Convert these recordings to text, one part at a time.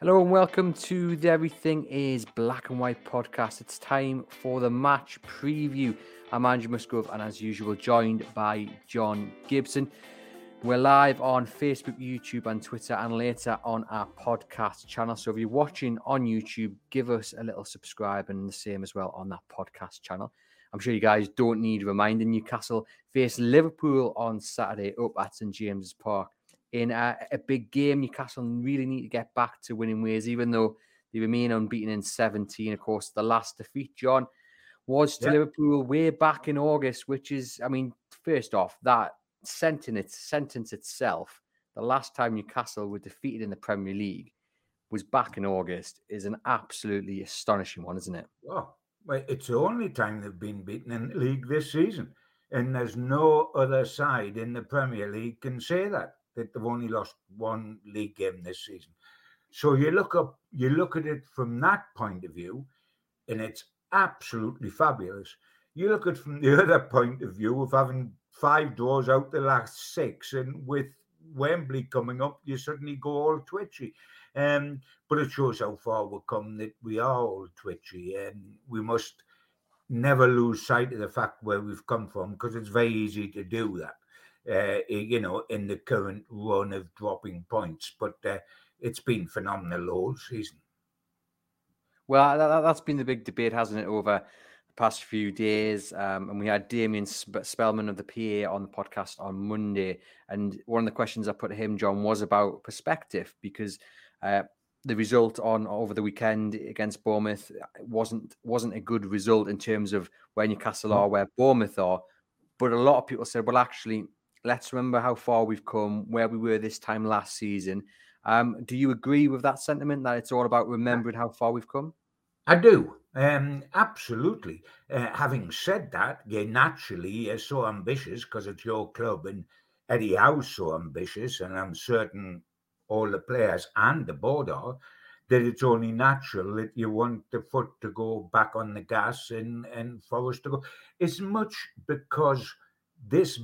Hello and welcome to the Everything is Black and White podcast. It's time for the match preview. I'm Andrew Musgrove and as usual joined by John Gibson. We're live on Facebook, YouTube, and Twitter, and later on our podcast channel. So if you're watching on YouTube, give us a little subscribe and the same as well on that podcast channel. I'm sure you guys don't need reminding. Newcastle face Liverpool on Saturday up at St James's Park in a, a, big game. Newcastle really need to get back to winning ways, even though they remain unbeaten in 17. Of course, the last defeat, John, was to yeah. Liverpool way back in August, which is, I mean, first off, that sentence, sentence itself, the last time Newcastle were defeated in the Premier League was back in August, is an absolutely astonishing one, isn't it? Well, it's the only time they've been beaten in the league this season. And there's no other side in the Premier League can say that that they've only lost one league game this season. So you look up, you look at it from that point of view, and it's absolutely fabulous. You look at from the other point of view of having five draws out the last six, and with Wembley coming up, you suddenly go all twitchy. Um, but it shows how far we've come that we are all twitchy, and we must never lose sight of the fact where we've come from because it's very easy to do that uh, you know, in the current run of dropping points. But uh, it's been phenomenal all season. Well, that, has been the big debate, hasn't it, over the past few days? Um, and we had Damian Spellman of the PA on the podcast on Monday. And one of the questions I put to him, John, was about perspective because uh, the result on over the weekend against Bournemouth wasn't wasn't a good result in terms of where Newcastle are, where Bournemouth are. But a lot of people said, well, actually, let's remember how far we've come, where we were this time last season. Um, do you agree with that sentiment that it's all about remembering how far we've come? I do. Um, absolutely. Uh, having said that, you naturally are so ambitious because it's your club, and Eddie Howe's so ambitious, and I'm certain all the players and the board are, that it's only natural that you want the foot to go back on the gas and, and for us to go. It's much because this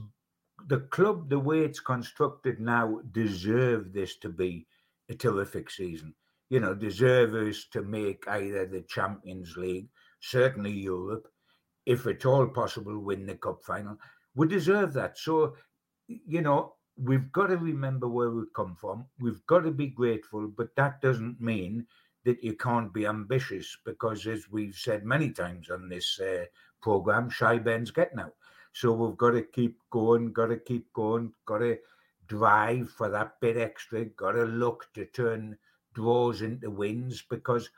the club, the way it's constructed now, deserve this to be a terrific season. You know, deserve us to make either the Champions League, certainly Europe, if at all possible, win the cup final. We deserve that. So, you know, we've got to remember where we've come from. We've got to be grateful, but that doesn't mean that you can't be ambitious because, as we've said many times on this uh, program, shy Ben's getting out. So we've got to keep going, got to keep going, got to drive for that bit extra, got to look to turn draws into wins because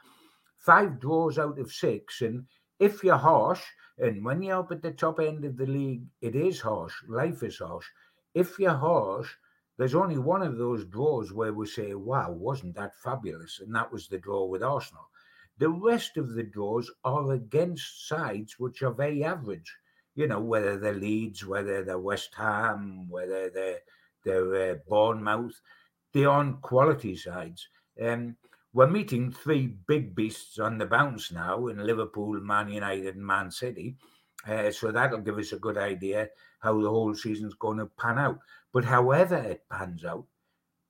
five draws out of six. And if you're harsh, and when you're up at the top end of the league, it is harsh. Life is harsh. If you're harsh, there's only one of those draws where we say, wow, wasn't that fabulous? And that was the draw with Arsenal. The rest of the draws are against sides which are very average you know, whether they're Leeds, whether they're West Ham, whether they're, they're uh, Bournemouth, they're on quality sides. Um, we're meeting three big beasts on the bounce now in Liverpool, Man United, and Man City. Uh, so that'll give us a good idea how the whole season's going to pan out. But however it pans out,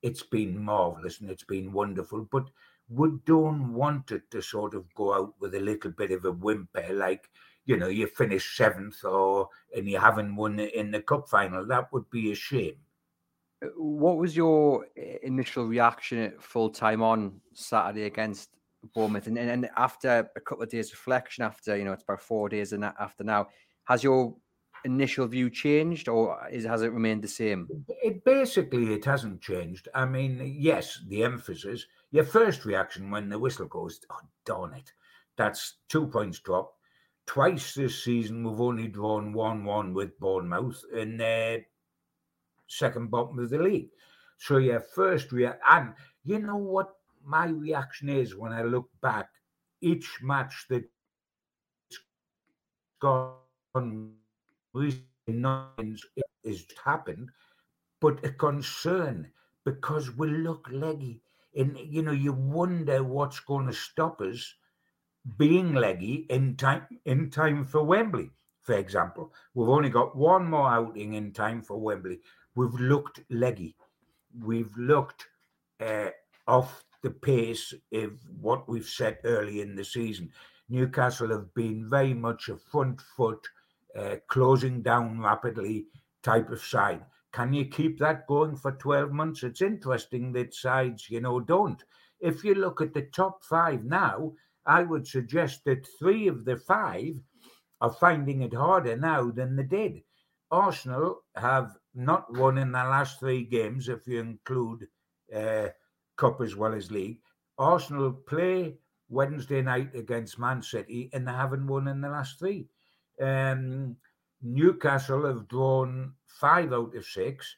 it's been marvelous and it's been wonderful. But we don't want it to sort of go out with a little bit of a whimper, like you know, you finish seventh or and you haven't won in the cup final. That would be a shame. Uh, what was your initial reaction at full time on Saturday against Bournemouth? And, and after a couple of days reflection, after you know it's about four days and after now, has your initial view changed, or is, has it remained the same? It basically it hasn't changed. I mean, yes, the emphasis. Your first reaction when the whistle goes, oh darn it, that's two points drop. Twice this season we've only drawn one-one with Bournemouth in the second bottom of the league. So yeah, first reaction, and you know what my reaction is when I look back, each match that's gone has happened, but a concern because we look leggy. And you know, you wonder what's going to stop us being leggy in time in time for Wembley, for example. We've only got one more outing in time for Wembley. We've looked leggy. We've looked uh, off the pace of what we've said early in the season. Newcastle have been very much a front foot, uh, closing down rapidly type of side. Can you keep that going for 12 months? It's interesting that sides, you know, don't. If you look at the top five now, I would suggest that three of the five are finding it harder now than they did. Arsenal have not won in the last three games, if you include uh, Cup as well as League. Arsenal play Wednesday night against Man City and they haven't won in the last three. Um, Newcastle have drawn five out of six,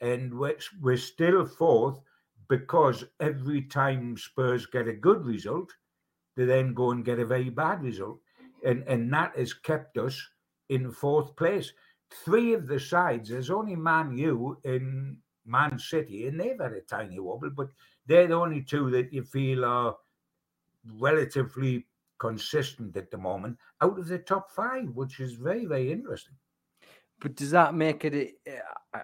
and we're, we're still fourth because every time Spurs get a good result, they then go and get a very bad result. And, and that has kept us in fourth place. Three of the sides, there's only Man U in Man City, and they've had a tiny wobble, but they're the only two that you feel are relatively consistent at the moment out of the top five, which is very, very interesting. But does that make it uh,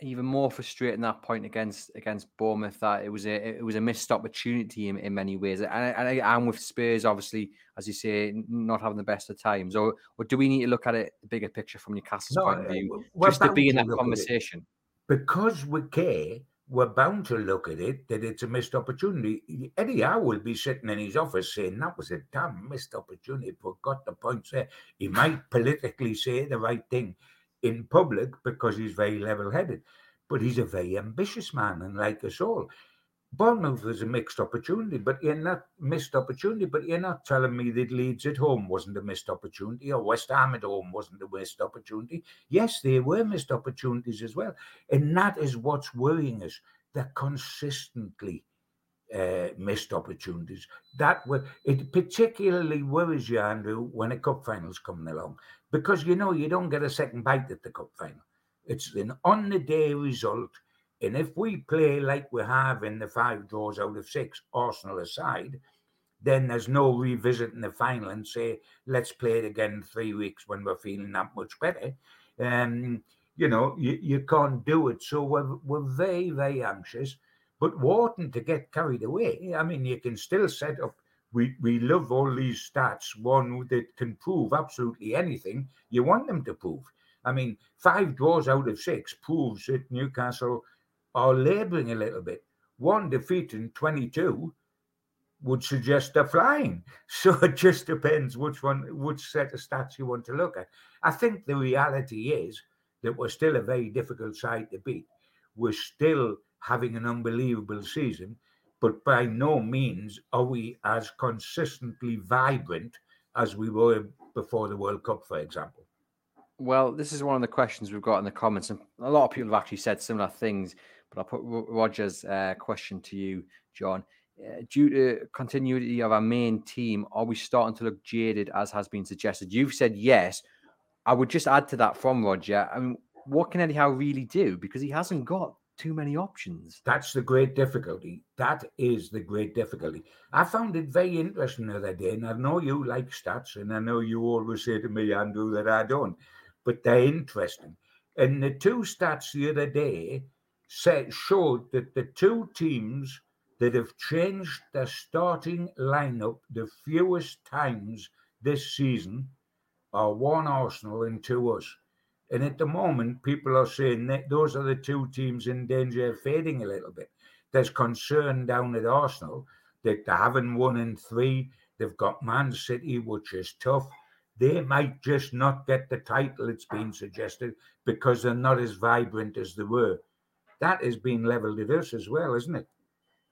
even more frustrating that point against against Bournemouth that it was a it was a missed opportunity in, in many ways, and, and and with Spurs obviously, as you say, not having the best of times, or or do we need to look at it the bigger picture from Newcastle's no, point of view, just to be in that conversation? Because we care, we're bound to look at it that it's a missed opportunity. Eddie Howe will be sitting in his office saying that was a damn missed opportunity, but got the points there. He might politically say the right thing in public because he's very level headed. But he's a very ambitious man, and like us all. Bournemouth was a mixed opportunity, but you're not missed opportunity. But you're not telling me that Leeds at home wasn't a missed opportunity, or West Ham at home wasn't a missed opportunity. Yes, they were missed opportunities as well, and that is what's worrying us. They're consistently uh, missed opportunities. That were it particularly worries you, Andrew, when a cup final's coming along because you know you don't get a second bite at the cup final. It's an on the day result. And if we play like we have in the five draws out of six, Arsenal aside, then there's no revisiting the final and say, let's play it again in three weeks when we're feeling that much better. Um, you know, you, you can't do it. So we're, we're very, very anxious. But Wharton to get carried away, I mean, you can still set up we we love all these stats. One that can prove absolutely anything you want them to prove. I mean, five draws out of six proves that Newcastle are labouring a little bit. One defeat in 22 would suggest they're flying. So it just depends which one, which set of stats you want to look at. I think the reality is that we're still a very difficult side to beat. We're still having an unbelievable season but by no means are we as consistently vibrant as we were before the World Cup, for example. Well, this is one of the questions we've got in the comments, and a lot of people have actually said similar things. But I'll put Roger's uh, question to you, John. Uh, due to continuity of our main team, are we starting to look jaded, as has been suggested? You've said yes. I would just add to that from Roger. I mean, what can Eddie Howe really do? Because he hasn't got too many options. That's the great difficulty. That is the great difficulty. I found it very interesting the other day, and I know you like stats, and I know you always say to me, Andrew, that I don't, but they're interesting. And the two stats the other day said, showed that the two teams that have changed their starting lineup the fewest times this season are one Arsenal and two us. And at the moment, people are saying that those are the two teams in danger of fading a little bit. There's concern down at Arsenal that they haven't won in three. They've got Man City, which is tough. They might just not get the title, it's been suggested, because they're not as vibrant as they were. That has been levelled at us as well, isn't it?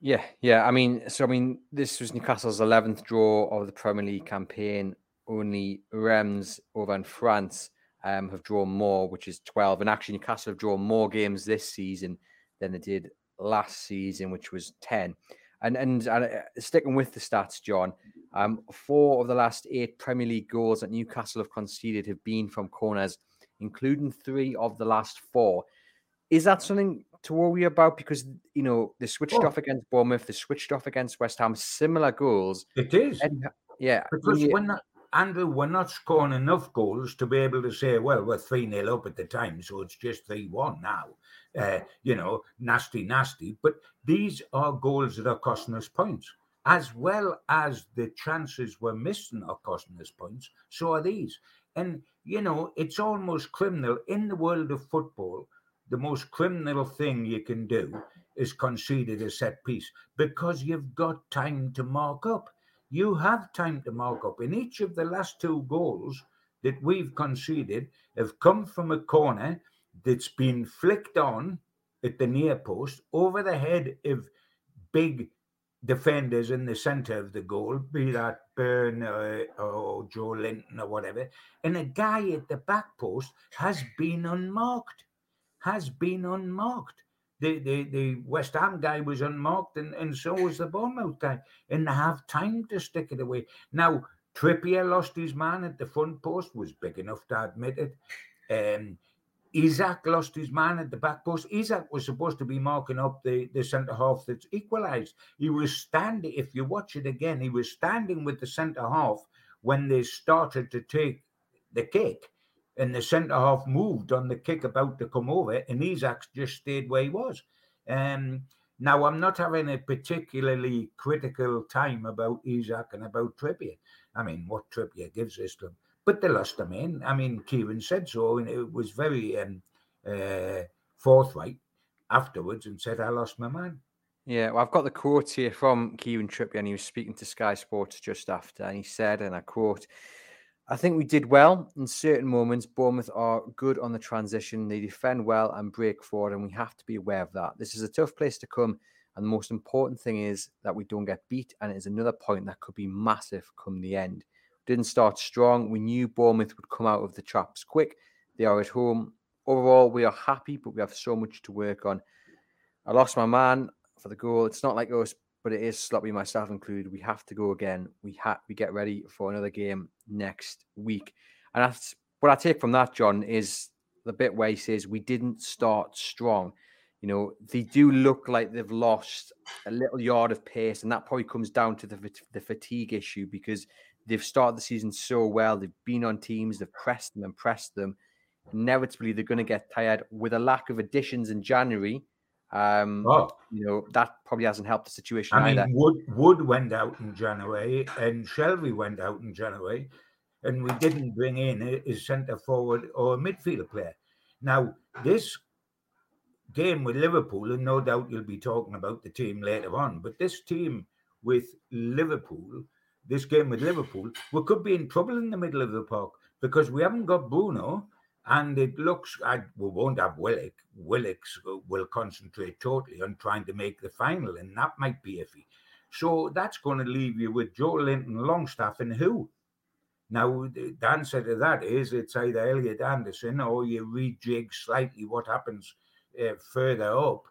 Yeah, yeah. I mean, so I mean, this was Newcastle's eleventh draw of the Premier League campaign. Only Reims over in France um, have drawn more, which is twelve. And actually, Newcastle have drawn more games this season than they did last season, which was ten. And and, and uh, sticking with the stats, John, um, four of the last eight Premier League goals that Newcastle have conceded have been from corners, including three of the last four. Is that something to worry about because you know they switched oh. off against Bournemouth, they switched off against West Ham, similar goals. It is, and, yeah. Because when, you, Andrew, we're not scoring enough goals to be able to say, well, we're three 0 up at the time, so it's just three one now. Uh, you know, nasty, nasty. But these are goals that are costing us points, as well as the chances we're missing are costing us points. So are these, and you know, it's almost criminal in the world of football the most criminal thing you can do is conceded a set piece because you've got time to mark up. You have time to mark up. In each of the last two goals that we've conceded have come from a corner that's been flicked on at the near post over the head of big defenders in the centre of the goal, be that Burn or, or Joelinton or whatever, and a guy at the back post has been unmarked has been unmarked. The, the, the West Ham guy was unmarked, and, and so was the Bournemouth guy. And they have time to stick it away. Now, Trippier lost his man at the front post, was big enough to admit it. Um, Isak lost his man at the back post. Isak was supposed to be marking up the, the centre half that's equalised. He was standing, if you watch it again, he was standing with the centre half when they started to take the kick and the centre half moved on the kick about to come over, and Isak just stayed where he was. Um, now, I'm not having a particularly critical time about Isak and about Trippier. I mean, what Trippier gives us to but they lost him in. I mean, Kieran said so, and it was very um, uh, forthright afterwards and said, I lost my man. Yeah, well, I've got the quote here from Kieran Trippier, and he was speaking to Sky Sports just after, and he said, and I quote, I think we did well in certain moments. Bournemouth are good on the transition. They defend well and break forward, and we have to be aware of that. This is a tough place to come. And the most important thing is that we don't get beat. And it is another point that could be massive come the end. Didn't start strong. We knew Bournemouth would come out of the traps quick. They are at home. Overall, we are happy, but we have so much to work on. I lost my man for the goal. It's not like us but it is sloppy, myself included. We have to go again. We have we get ready for another game next week, and that's what I take from that. John is the bit where he says we didn't start strong. You know, they do look like they've lost a little yard of pace, and that probably comes down to the the fatigue issue because they've started the season so well. They've been on teams, they've pressed them and pressed them. Inevitably, they're going to get tired with a lack of additions in January um, oh. You know that probably hasn't helped the situation I either. mean, Wood Wood went out in January, and Shelvey went out in January, and we didn't bring in a, a centre forward or a midfield player. Now this game with Liverpool, and no doubt you'll be talking about the team later on, but this team with Liverpool, this game with Liverpool, we could be in trouble in the middle of the park because we haven't got Bruno and it looks, I, we won't have Willick. Willock will concentrate totally on trying to make the final, and that might be iffy. So that's going to leave you with Joelinton, Longstaff, and who? Now, the answer to that is it's either Elliot Anderson or you rejig slightly what happens uh, further up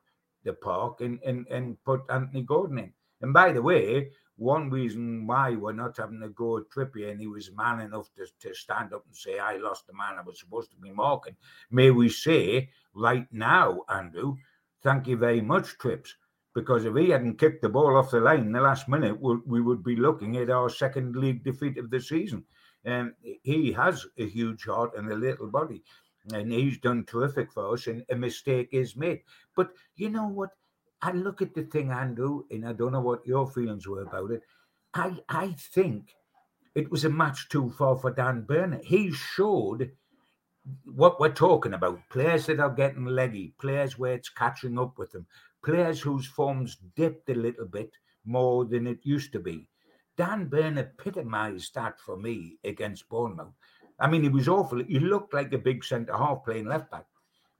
the park and, and, and put Anthony Gordon in. And by the way, one reason why we're not having a go at Trippier, and he was man enough to, to stand up and say, I lost the man I was supposed to be marking. May we say right now, Andrew, thank you very much, Trips, because if he hadn't kicked the ball off the line in the last minute, we, we would be looking at our second league defeat of the season. And um, he has a huge heart and a little body, and he's done terrific for us, and a mistake is made. But you know what? I look at the thing, Andrew, and I don't know what your feelings were about it. I I think it was a match too far for Dan Burn. He showed what we're talking about players that are getting leggy, players where it's catching up with them, players whose form's dipped a little bit more than it used to be. Dan Burn epitomised that for me against Bournemouth. I mean, he was awful. He looked like a big centre half playing left back,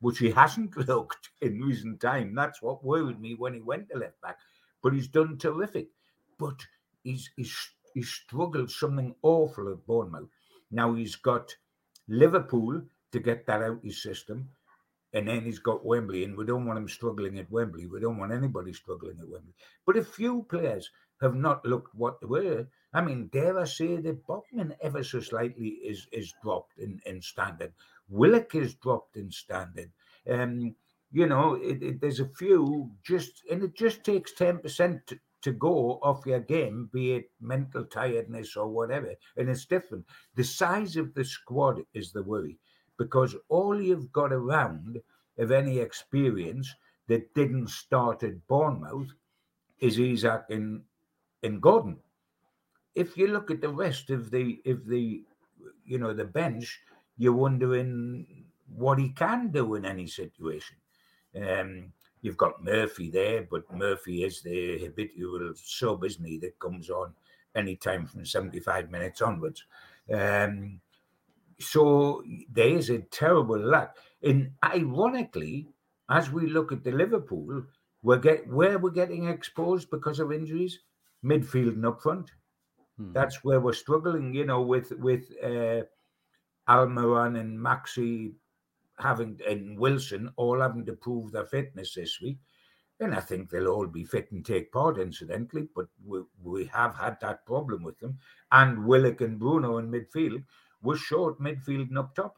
which he hasn't looked in recent time. That's what worried me when he went to left back. But he's done terrific. But he's he's he's struggled something awful at Bournemouth. Now he's got Liverpool to get that out of his system. And then he's got Wembley, and we don't want him struggling at Wembley. We don't want anybody struggling at Wembley. But a few players have not looked what they were. I mean, dare I say that Botman ever so slightly is is dropped in, in standard. Willock is dropped in standard. Um, you know, it, it, there's a few just, and it just takes 10% to, to go off your game, be it mental tiredness or whatever. And it's different. The size of the squad is the worry because all you've got around of any experience that didn't start at Bournemouth is Isak and, and Gordon. If you look at the rest of the if the you know the bench, you're wondering what he can do in any situation. Um, you've got Murphy there, but Murphy is the habitual sub, isn't he, that comes on anytime from 75 minutes onwards. Um, so there's a terrible lack. And ironically, as we look at the Liverpool, we're get where we're getting exposed because of injuries, midfield and up front. Hmm. That's where we're struggling, you know, with with uh, Almiron and Maxi having and Wilson all having to prove their fitness this week. And I think they'll all be fit and take part, incidentally, but we, we have had that problem with them. And Willock and Bruno in midfield were short midfield and up top.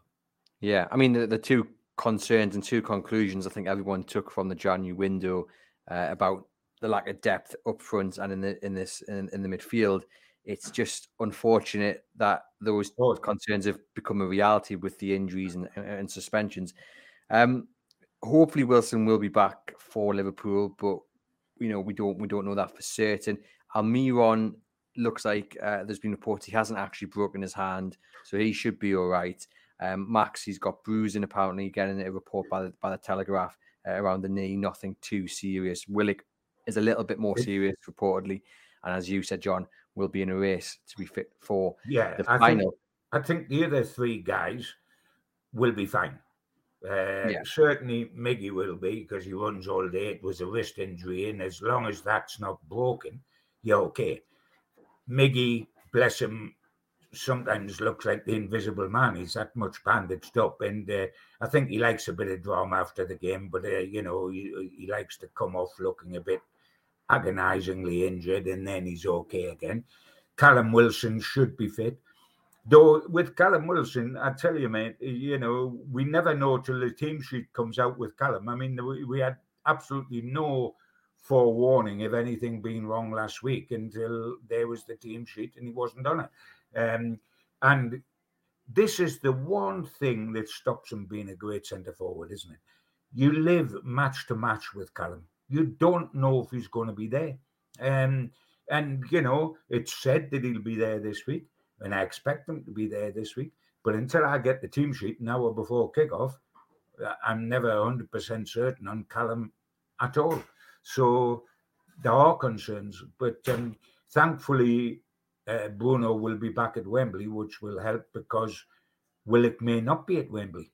Yeah, I mean the, the two concerns and two conclusions I think everyone took from the January window uh, about the lack of depth up front and in the in this in, in the midfield. It's just unfortunate that those concerns have become a reality with the injuries and, and suspensions. Um, hopefully Wilson will be back for Liverpool, but you know we don't we don't know that for certain. Almiron looks like uh, there's been reports he hasn't actually broken his hand, so he should be all right. Um, Max, he's got bruising apparently, getting a report by the, by the Telegraph uh, around the knee, nothing too serious. Willock is a little bit more serious, reportedly, and as you said, John, will be in a race to be fit for yeah, the I final. Think, I think the other three guys will be fine. Uh, yeah. Certainly, Miggy will be because he runs all day. It was a wrist injury, and as long as that's not broken, you're okay. Miggy, bless him, sometimes looks like the invisible man. He's that much bandaged up, and uh, I think he likes a bit of drama after the game. But uh, you know, he, he likes to come off looking a bit agonizingly injured, and then he's okay again. Callum Wilson should be fit. Though with Callum Wilson, I tell you, mate, you know, we never know till the team sheet comes out with Callum. I mean, we, we had absolutely no forewarning of anything being wrong last week until there was the team sheet and he wasn't on it. Um, and this is the one thing that stops him being a great centre forward, isn't it? You live match to match with Callum. You don't know if he's going to be there. Um, and, you know, it's said that he'll be there this week, and I expect him to be there this week. But until I get the team sheet an hour before kickoff, I'm never 100% certain on Callum at all. So there are concerns, but um, thankfully, uh, Bruno will be back at Wembley, which will help because Willock may not be at Wembley.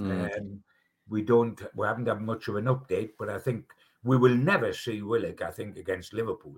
Mm. Um, we don't, we haven't had much of an update, but I think we will never see Willock. I think against Liverpool,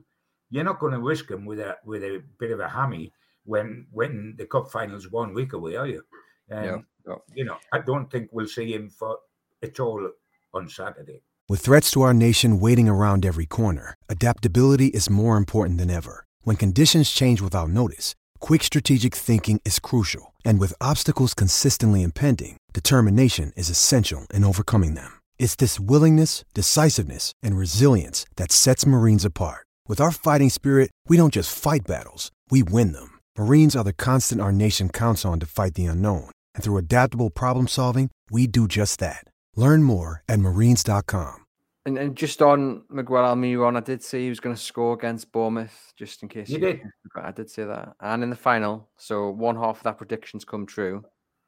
you're not going to risk him with a with a bit of a hammy when when the cup finals one week away, are you? Um, yeah, yeah. You know, I don't think we'll see him for at all on Saturday. With threats to our nation waiting around every corner, adaptability is more important than ever. When conditions change without notice, quick strategic thinking is crucial. And with obstacles consistently impending, determination is essential in overcoming them. It's this willingness, decisiveness, and resilience that sets Marines apart. With our fighting spirit, we don't just fight battles, we win them. Marines are the constant our nation counts on to fight the unknown. And through adaptable problem solving, we do just that. Learn more at marines.com. And, and just on Miguel Almiron, I did say he was going to score against Bournemouth, just in case you, you did. I did say that, and in the final. So one half of that predictions come true.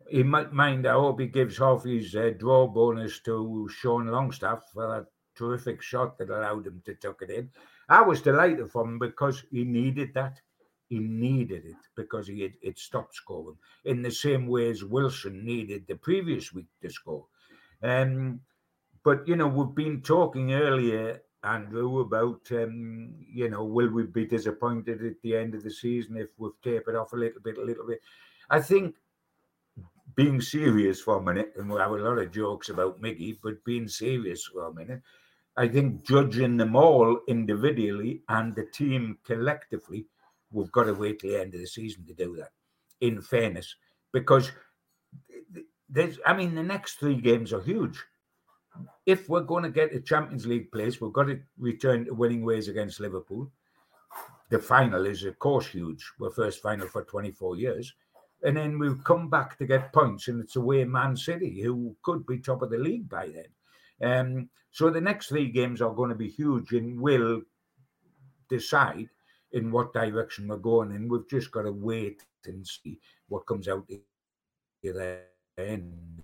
He might mind. I hope he gives half his uh, draw bonus to Sean Longstaff for that terrific shot that allowed him to tuck it in. I was delighted for him because he needed that. He needed it because he had it stopped scoring in the same way as Wilson needed the previous week to score. Um, but you know, we've been talking earlier, Andrew, about um, you know, will we be disappointed at the end of the season if we've tapered off a little bit, a little bit? I think being serious for a minute, and we have a lot of jokes about Miggy, but being serious for a minute, I think judging them all individually and the team collectively, we've got to wait till the end of the season to do that. In fairness, because there's, I mean, the next three games are huge. If we're going to get a Champions League place, we've got to return to winning ways against Liverpool. The final is, of course, huge. We're first final for 24 years. And then we'll come back to get points, and it's away Man City, who could be top of the league by then. Um, so the next three games are going to be huge and will decide in what direction we're going. And we've just got to wait and see what comes out the end.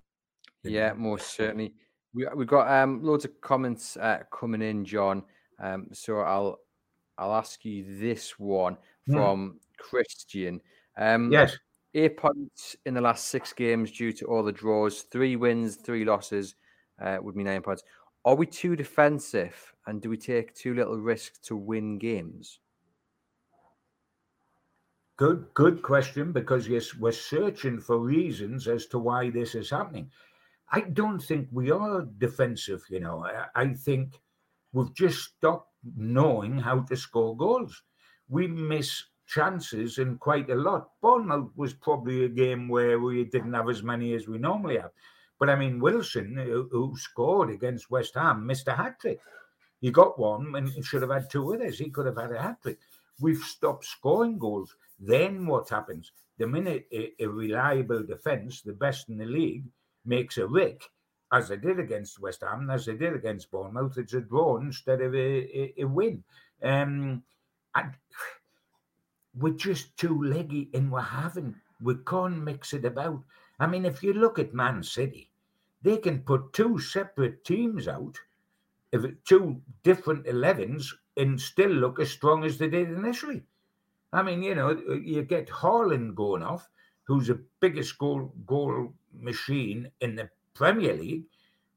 Yeah, most certainly. We we've got um, loads of comments uh, coming in, John. Um, so I'll I'll ask you this one hmm. from mm. Christian. Um, yes. Eight points in the last six games due to all the draws. Three wins, three losses uh, would be nine points. Are we too defensive and do we take too little risk to win games? Good, good question. Because yes, we're searching for reasons as to why this is happening. I don't think we are defensive. You know, I, I think we've just stopped knowing how to score goals. We miss chances and quite a lot. Bournemouth was probably a game where we didn't have as many as we normally have. But I mean, Wilson, who, scored against West Ham, missed a hat trick. He got one and should have had two others. He could have had a hat trick. We've stopped scoring goals. Then what happens? The minute a, a reliable defence, the best in the league, makes a rick, as they did against West Ham, as they did against Bournemouth, it's a draw instead of a, a, a win. Um, and we're just too leggy and we're having, we can't mix it about. I mean, if you look at Man City, they can put two separate teams out, two different 11s, and still look as strong as they did initially. I mean, you know, you get Haaland going off, who's the biggest goal goal machine in the Premier League.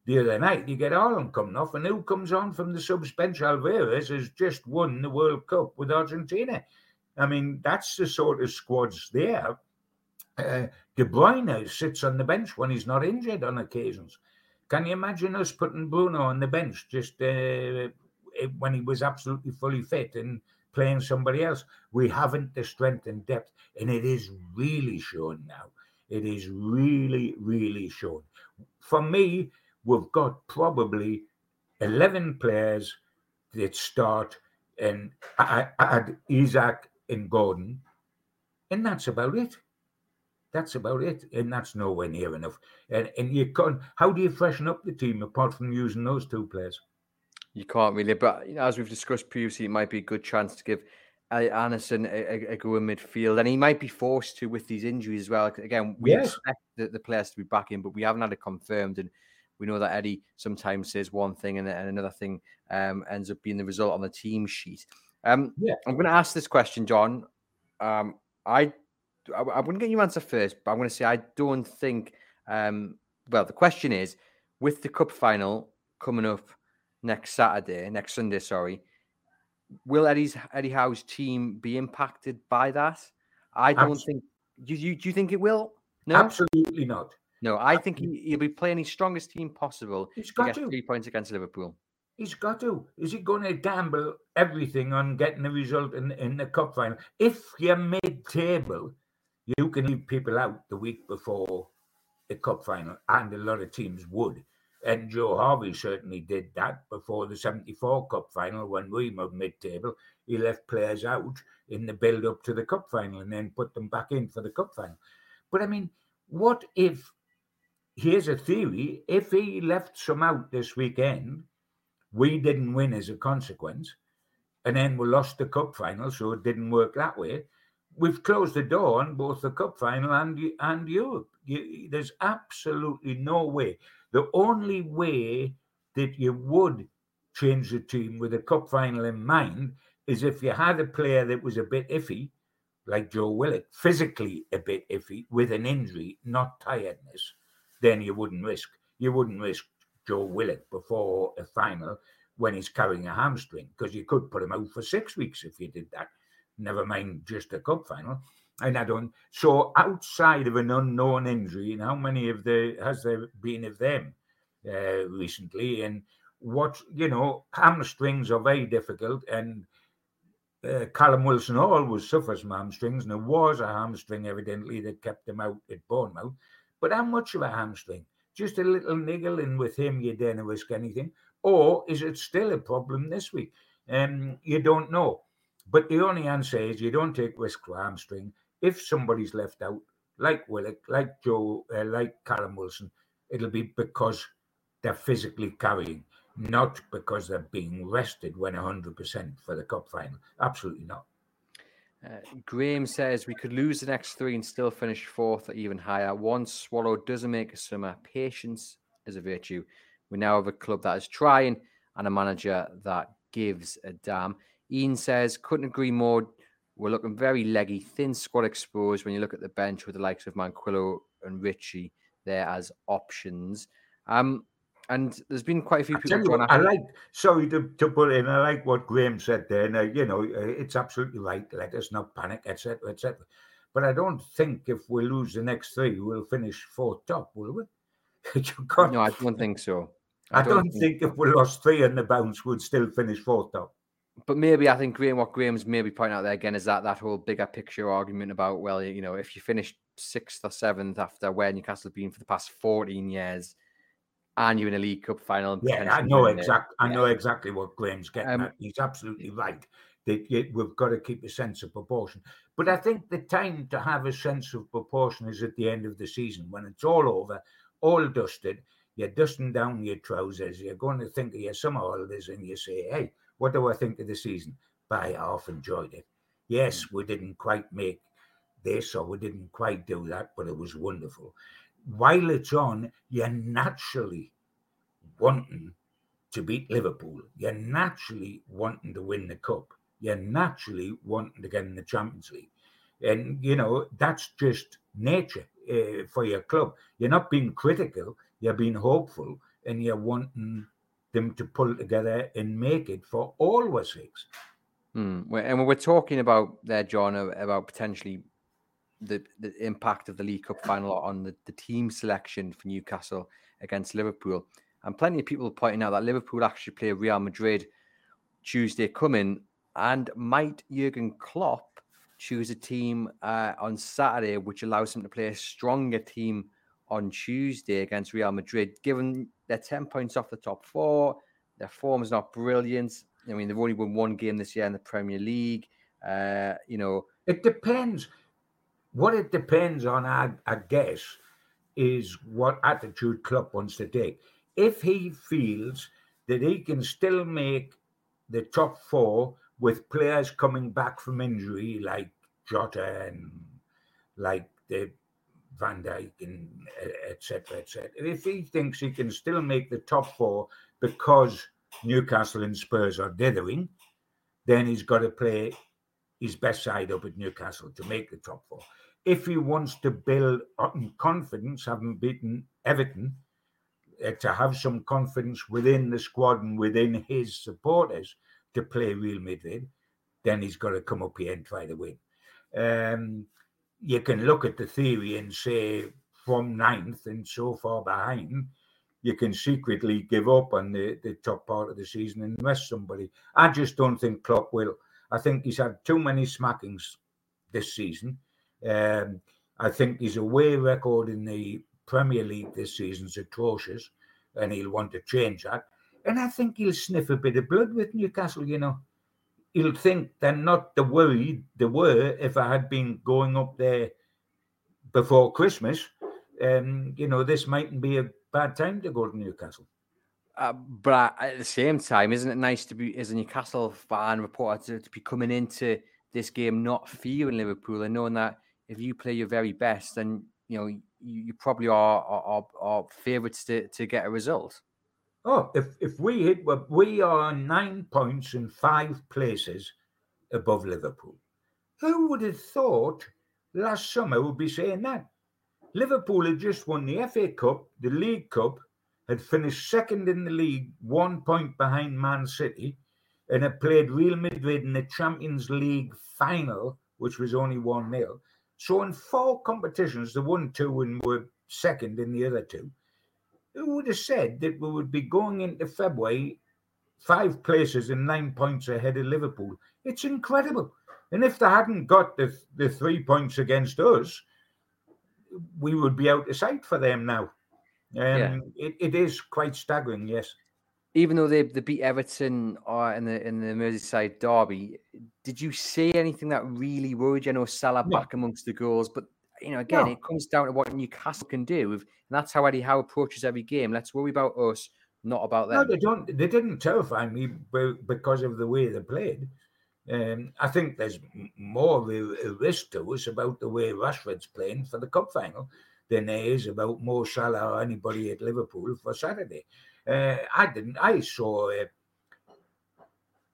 The other night, you get Haaland coming off, and who comes on from the subs bench? Alvarez has just won the World Cup with Argentina. I mean, that's the sort of squads there uh, De Bruyne sits on the bench when he's not injured on occasions. Can you imagine us putting Bruno on the bench just uh, when he was absolutely fully fit and playing somebody else? We haven't the strength and depth, and it is really shown now. It is really, really shown. For me, we've got probably 11 players that start and I add Isak and Gordon, and that's about it. That's about it, and that's nowhere near enough. And and you can't. How do you freshen up the team apart from using those two players? You can't really. But you know, as we've discussed previously, it might be a good chance to give Anderson a, a, a go in midfield, and he might be forced to with these injuries as well. Again, we yes. expect the, the, players to be back in, but we haven't had it confirmed, and we know that Eddie sometimes says one thing and, and another thing um, ends up being the result on the team sheet. Um, yeah. I'm going to ask this question, John. Um, I I, I wouldn't get you answer first, but I'm going to say I don't think. Um, well, the question is, with the cup final coming up next Saturday, next Sunday, sorry, will Eddie's Eddie Howe's team be impacted by that? I don't Absolutely. think. Do you, do you think it will? No, absolutely not. No, I think he, will be playing his strongest team possible. He's got to, to. three points against Liverpool. He's got to. Is he going to gamble everything on getting a result in, in the cup final? If you're mid-table, you can leave people out the week before the cup final, and a lot of teams would. And Joe Harvey certainly did that before the 74 cup final when we were mid table. He left players out in the build up to the cup final and then put them back in for the cup final. But I mean, what if, here's a theory, if he left some out this weekend, we didn't win as a consequence, and then we lost the cup final, so it didn't work that way we've closed the door on both the cup final and and Europe. You, there's absolutely no way. The only way that you would change the team with a cup final in mind is if you had a player that was a bit iffy, like Joe Willock, physically a bit iffy with an injury, not tiredness, then you wouldn't risk. You wouldn't risk Joe Willock before a final when he's carrying a hamstring because you could put him out for six weeks if you did that. Never mind just a cup final. And I don't. So outside of an unknown injury, and how many of the has there been of them uh, recently? And what you know, hamstrings are very difficult, and uh, Callum Wilson always suffers from hamstrings, and there was a hamstring evidently that kept him out at Bournemouth. But how much of a hamstring? Just a little niggling with him you dare risk anything. Or is it still a problem this week? Um, you don't know. But the only answer is you don't take risk for hamstring. If somebody's left out, like Willock, like Joe, uh, like Callum Wilson, it'll be because they're physically carrying not because they're being rested when 100% for the cup final. Absolutely not. Uh, Graham says we could lose the next three and still finish fourth or even higher. One Swallow doesn't make a summer, patience is a virtue. We now have a club that is trying and a manager that gives a damn. Ian says, couldn't agree more. We're looking very leggy, thin squad exposed when you look at the bench with the likes of Manquillo and Ritchie there as options. Um, and there's been quite a few people. What, I like. Sorry to, to put in. I like what Graham said there. Now, you know, uh, it's absolutely right. Let us not panic, etc., etc. But I don't think if we lose the next three, we'll finish fourth top, will we? no, I don't think so. I, I don't, don't, think, if we lost three in the bounce, we'd still finish fourth top. But maybe I think Graham, what Graham's maybe pointing out there again is that that whole bigger picture argument about well, you know, if you finish sixth or seventh after where Newcastle have been for the past fourteen years, and you're in a League Cup final. Yeah, I know exactly. I know exactly what Graham's getting um, at. He's absolutely right. That we've got to keep a sense of proportion. But I think the time to have a sense of proportion is at the end of the season when it's all over, all dusted. You're dusting down your trousers. You're going to think of your summer holidays, and you say, "Hey, what do I think of the season?" But I half enjoyed it. Yes, we didn't quite make this, or we didn't quite do that, but it was wonderful while it's on, you're naturally wanting to beat Liverpool. You're naturally wanting to win the cup. You're naturally wanting to get in the Champions League. And, you know, that's just nature uh, for your club. You're not being critical, you're being hopeful, and you're wanting them to pull together and make it for all our sakes. Hmm. And we're talking about there, John, about potentially the, the impact of the League Cup final on the, the team selection for Newcastle against Liverpool. And plenty of people pointing out that Liverpool actually play Real Madrid Tuesday coming. And might Jurgen Klopp choose a team uh, on Saturday, which allows him to play a stronger team on Tuesday against Real Madrid, given they're 10 points off the top four, their form is not brilliant. I mean, they've only won one game this year in the Premier League. Uh, you know, it depends. What it depends on, I, I guess, is what attitude Klopp wants to take. If he feels that he can still make the top four with players coming back from injury like Jota and like the Van Dijk and uh, etc. etc. If he thinks he can still make the top four because Newcastle and Spurs are dithering, then he's got to play his best side up at Newcastle to make the top four if he wants to build on confidence, having beaten Everton, uh, to have some confidence within the squad and within his supporters to play Real Madrid, then he's got to come up here and try to win. Um, you can look at the theory and say from ninth and so far behind, you can secretly give up on the, the top part of the season and rest somebody. I just don't think Klopp will. I think he's had too many smackings this season. Um, I think his away record in the Premier League this season is atrocious, and he'll want to change that. And I think he'll sniff a bit of blood with Newcastle, you know. He'll think they're not the worried they were if I had been going up there before Christmas. Um, you know, this mightn't be a bad time to go to Newcastle. Uh, but at the same time, isn't it nice to be as a Newcastle fan reporter to, to be coming into this game not fearing Liverpool and knowing that if you play your very best, then you know you, you probably are, are, are favourites to, to get a result. Oh, if if we hit, we are nine points in five places above Liverpool. Who would have thought last summer would be saying that? Liverpool had just won the FA Cup, the League Cup, had finished second in the league, one point behind Man City, and had played Real Madrid in the Champions League final, which was only 1 0. So in four competitions, the one, two and were second in the other two. Who would have said that we would be going into February five places and nine points ahead of Liverpool? It's incredible. And if they hadn't got the, the three points against us, we would be out of sight for them now. Um, yeah. it, it is quite staggering, yes. Even though they, they beat Everton uh, in the in the Merseyside derby, did you see anything that really worried you? I know Salah no. back amongst the goals, but you know, again, no. it comes down to what Newcastle can do, and that's how Eddie Howe approaches every game. Let's worry about us, not about them. No, they don't. They didn't terrify me because of the way they played. Um, I think there's more of a, risk to us about the way Rashford's playing for the cup final than there is about Mo Salah or anybody at Liverpool for Saturday. Uh, I didn't. I saw a,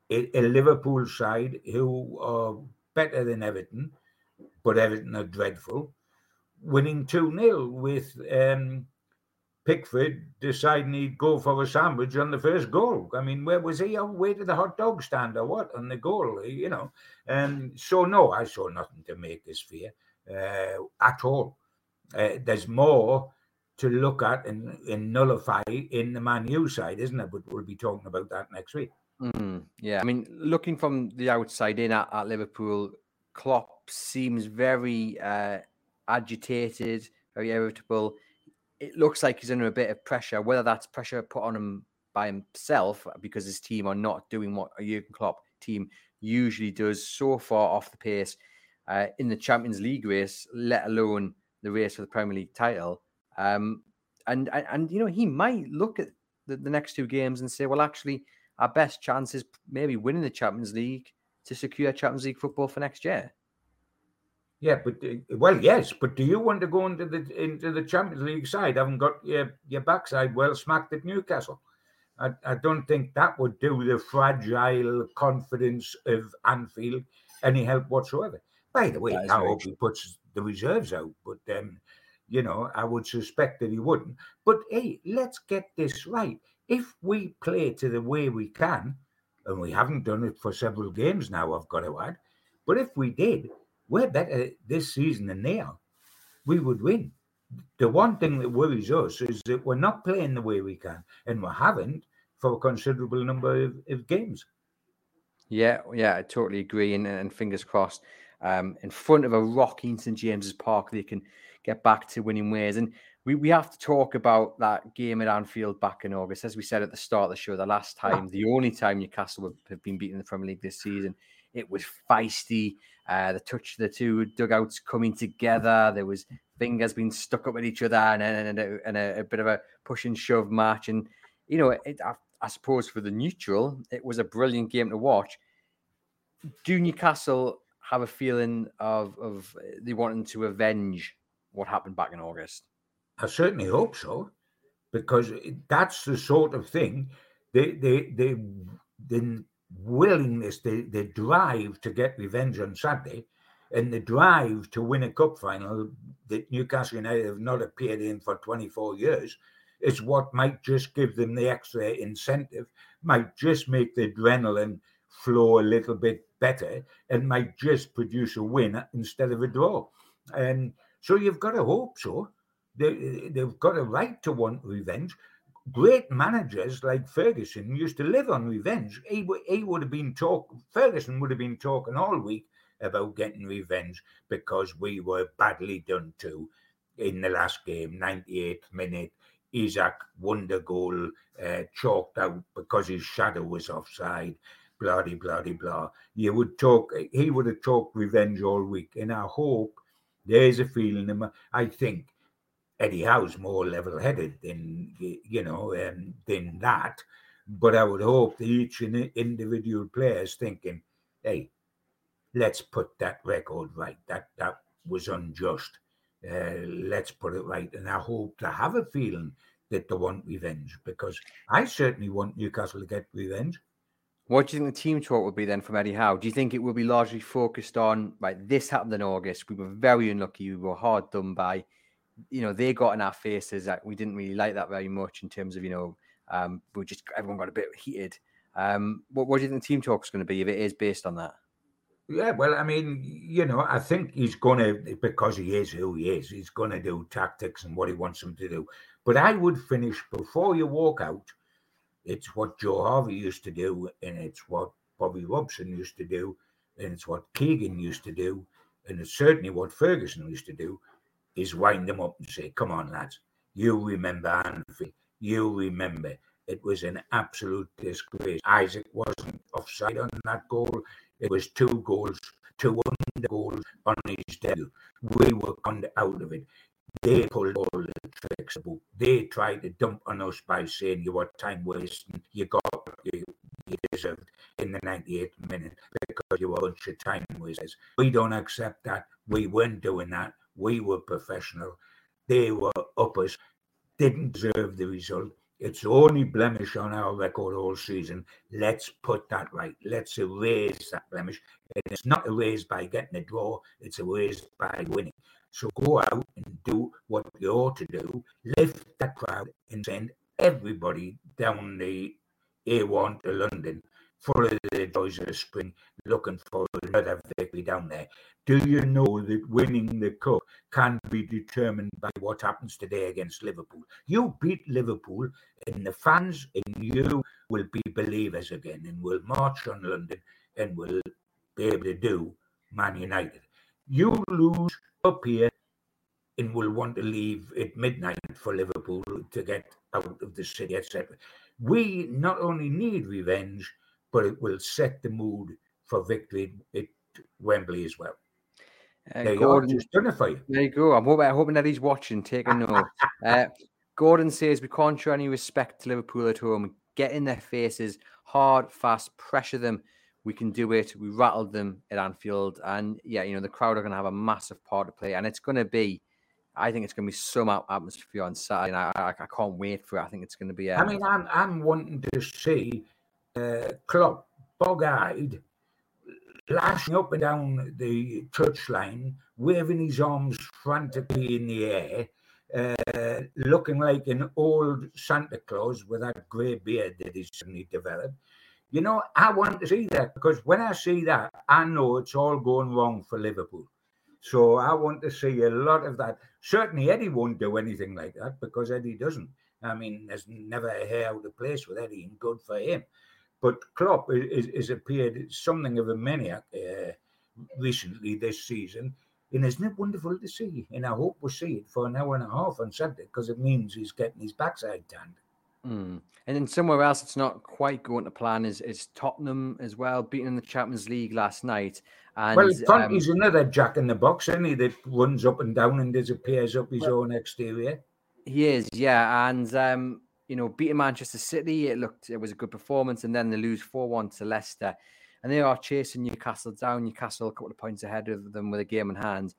a, a, Liverpool side who are better than Everton, but Everton are dreadful, winning 2 0 with um, Pickford deciding he'd go for a sandwich on the first goal. I mean, where was he? Where did the hot dog stand or what on the goal? You know. Um, so no, I saw nothing to make us fear uh, at all. Uh, there's more to look at and, and, nullify in the Man U side, isn't it? But we'll be talking about that next week. Mm, yeah, I mean, looking from the outside in at, at Liverpool, Klopp seems very uh, agitated, very irritable it looks like he's under a bit of pressure, whether that's pressure put on him by himself because his team are not doing what a Jurgen Klopp team usually does so far off the pace uh, in the Champions League race, let alone the race for the Premier League title. Um, and, and, and you know he might look at the, the next two games and say, well, actually, our best chance is maybe winning the Champions League to secure Champions League football for next year. Yeah, but uh, well, yes, but do you want to go into the into the Champions League side? Haven't got your your backside well smacked at Newcastle. I, I don't think that would do the fragile confidence of Anfield any help whatsoever. By the way, I hope he puts the reserves out, but um, you know, I would suspect that he wouldn't. But hey, let's get this right. If we play to the way we can, and we haven't done it for several games now, I've got to add, but if we did, we're better this season than they are. We would win. The one thing that worries us is that we're not playing the way we can, and we haven't for a considerable number of, of games. Yeah, yeah, I totally agree. And, and fingers crossed, um, in front of a rocking St James's Park, they can get back to winning ways. And we, we have to talk about that game at Anfield back in August. As we said at the start of the show, the last time, the only time Newcastle have been beaten in the Premier League this season, it was feisty. Uh, the touch, the two dugouts coming together. There was fingers being stuck up at each other, and, and, and, a, and a, a, bit of a push and shove match. And you know, it, I, I, suppose for the neutral, it was a brilliant game to watch. Do Newcastle have a feeling of of they wanting to avenge what happened back in August? I certainly hope so, because that's the sort of thing they they they they willingness, the, the drive to get revenge on Saturday, and the drive to win a cup final that Newcastle United have not appeared in for 24 years is what might just give them the extra incentive, might just make the adrenaline flow a little bit better, and might just produce a win instead of a draw. And so you've got to hope so. They, they've got a right to want revenge great managers like Ferguson used to live on revenge. He, he would have been talk. Ferguson would have been talking all week about getting revenge because we were badly done to in the last game, 98th minute. Isak wonder goal uh, chalked out because his shadow was offside. Blah blah blah blah. You would talk. He would have talked revenge all week, and I hope there's a feeling. I think Eddie Howe's more level-headed than you know um, than that. But I would hope that each individual player is thinking, "Hey, let's put that record right. That that was unjust. Uh, let's put it right. And I hope to have a feeling that they want revenge because I certainly want Newcastle to get revenge. What do you think the team talk will be then from Eddie Howe? Do you think it will be largely focused on right? This happened in August. We were very unlucky. We were hard done by. You know, they got in our faces that we didn't really like that very much in terms of you know, um, we just everyone got a bit heated. Um, what, what do you think the team talk is going to be if it is based on that? Yeah, well, I mean, you know, I think he's going to, because he is who he is, he's going to do tactics and what he wants them to do. But I would finish before you walk out. It's what Joe Harvey used to do, and it's what Bobby Robson used to do, and it's what Keegan used to do, and it's certainly what Ferguson used to do, is wind them up and say, come on, lads, you remember Anfield, you remember. It was an absolute disgrace. Isak wasn't offside on that goal. It was two goals, two under goals on his debut. We were conned out of it. They pulled all the tricks. They tried to dump on us by saying you were time wasting. You got you, you deserved in the 98th minute because you were a bunch of time wasters. We don't accept that. We weren't doing that. We were professional. They were uppers. Didn't deserve the result. It's the only blemish on our record all season. Let's put that right. Let's erase that blemish. And it's not erased by getting a draw, it's erased by winning. So go out and do what you ought to do. Lift that crowd and send everybody down the A1 to London of the joys of spring, looking for another victory down there. Do you know that winning the cup can be determined by what happens today against Liverpool? You beat Liverpool, and the fans and you will be believers again, and will march on London and will be able to do Man United. You lose up here and will want to leave at midnight for Liverpool to get out of the city, etc. We not only need revenge, but it will set the mood for victory at Wembley as well. Uh, there Gordon, just done it for you. There you go. I'm hoping, I'm hoping that he's watching, taking note. uh, Gordon says we can't show any respect to Liverpool at home. Get in their faces, hard, fast, pressure them. We can do it. We rattled them at Anfield, and yeah, you know the crowd are going to have a massive part to play, and it's going to be. I think it's going to be some atmosphere on Saturday, and I, I, I can't wait for it. I think it's going to be. Um, I mean, I'm I'm wanting to see uh, Klopp bog-eyed, lashing up and down the touchline, waving his arms frantically in the air, uh, looking like an old Santa Claus with that grey beard that he's suddenly developed. You know, I want to see that because when I see that, I know it's all going wrong for Liverpool. So I want to see a lot of that. Certainly, Eddie won't do anything like that because Eddie doesn't. I mean, there's never a hair out of place with Eddie, and good for him. But Klopp has appeared something of a maniac uh, recently this season. And isn't it wonderful to see? And I hope we'll see it for an hour and a half on Saturday because it means he's getting his backside tanned. Mm. And then somewhere else it's not quite going to plan is, is Tottenham as well, beating in the Champions League last night. And, well, Conte's um, another jack in the box, isn't he, that runs up and down and disappears up his well, own exterior. He is, yeah. And um, you know, beating Manchester City, it looked it was a good performance, and then they lose four one to Leicester, and they are chasing Newcastle down. Newcastle a couple of points ahead of them with a game in hand.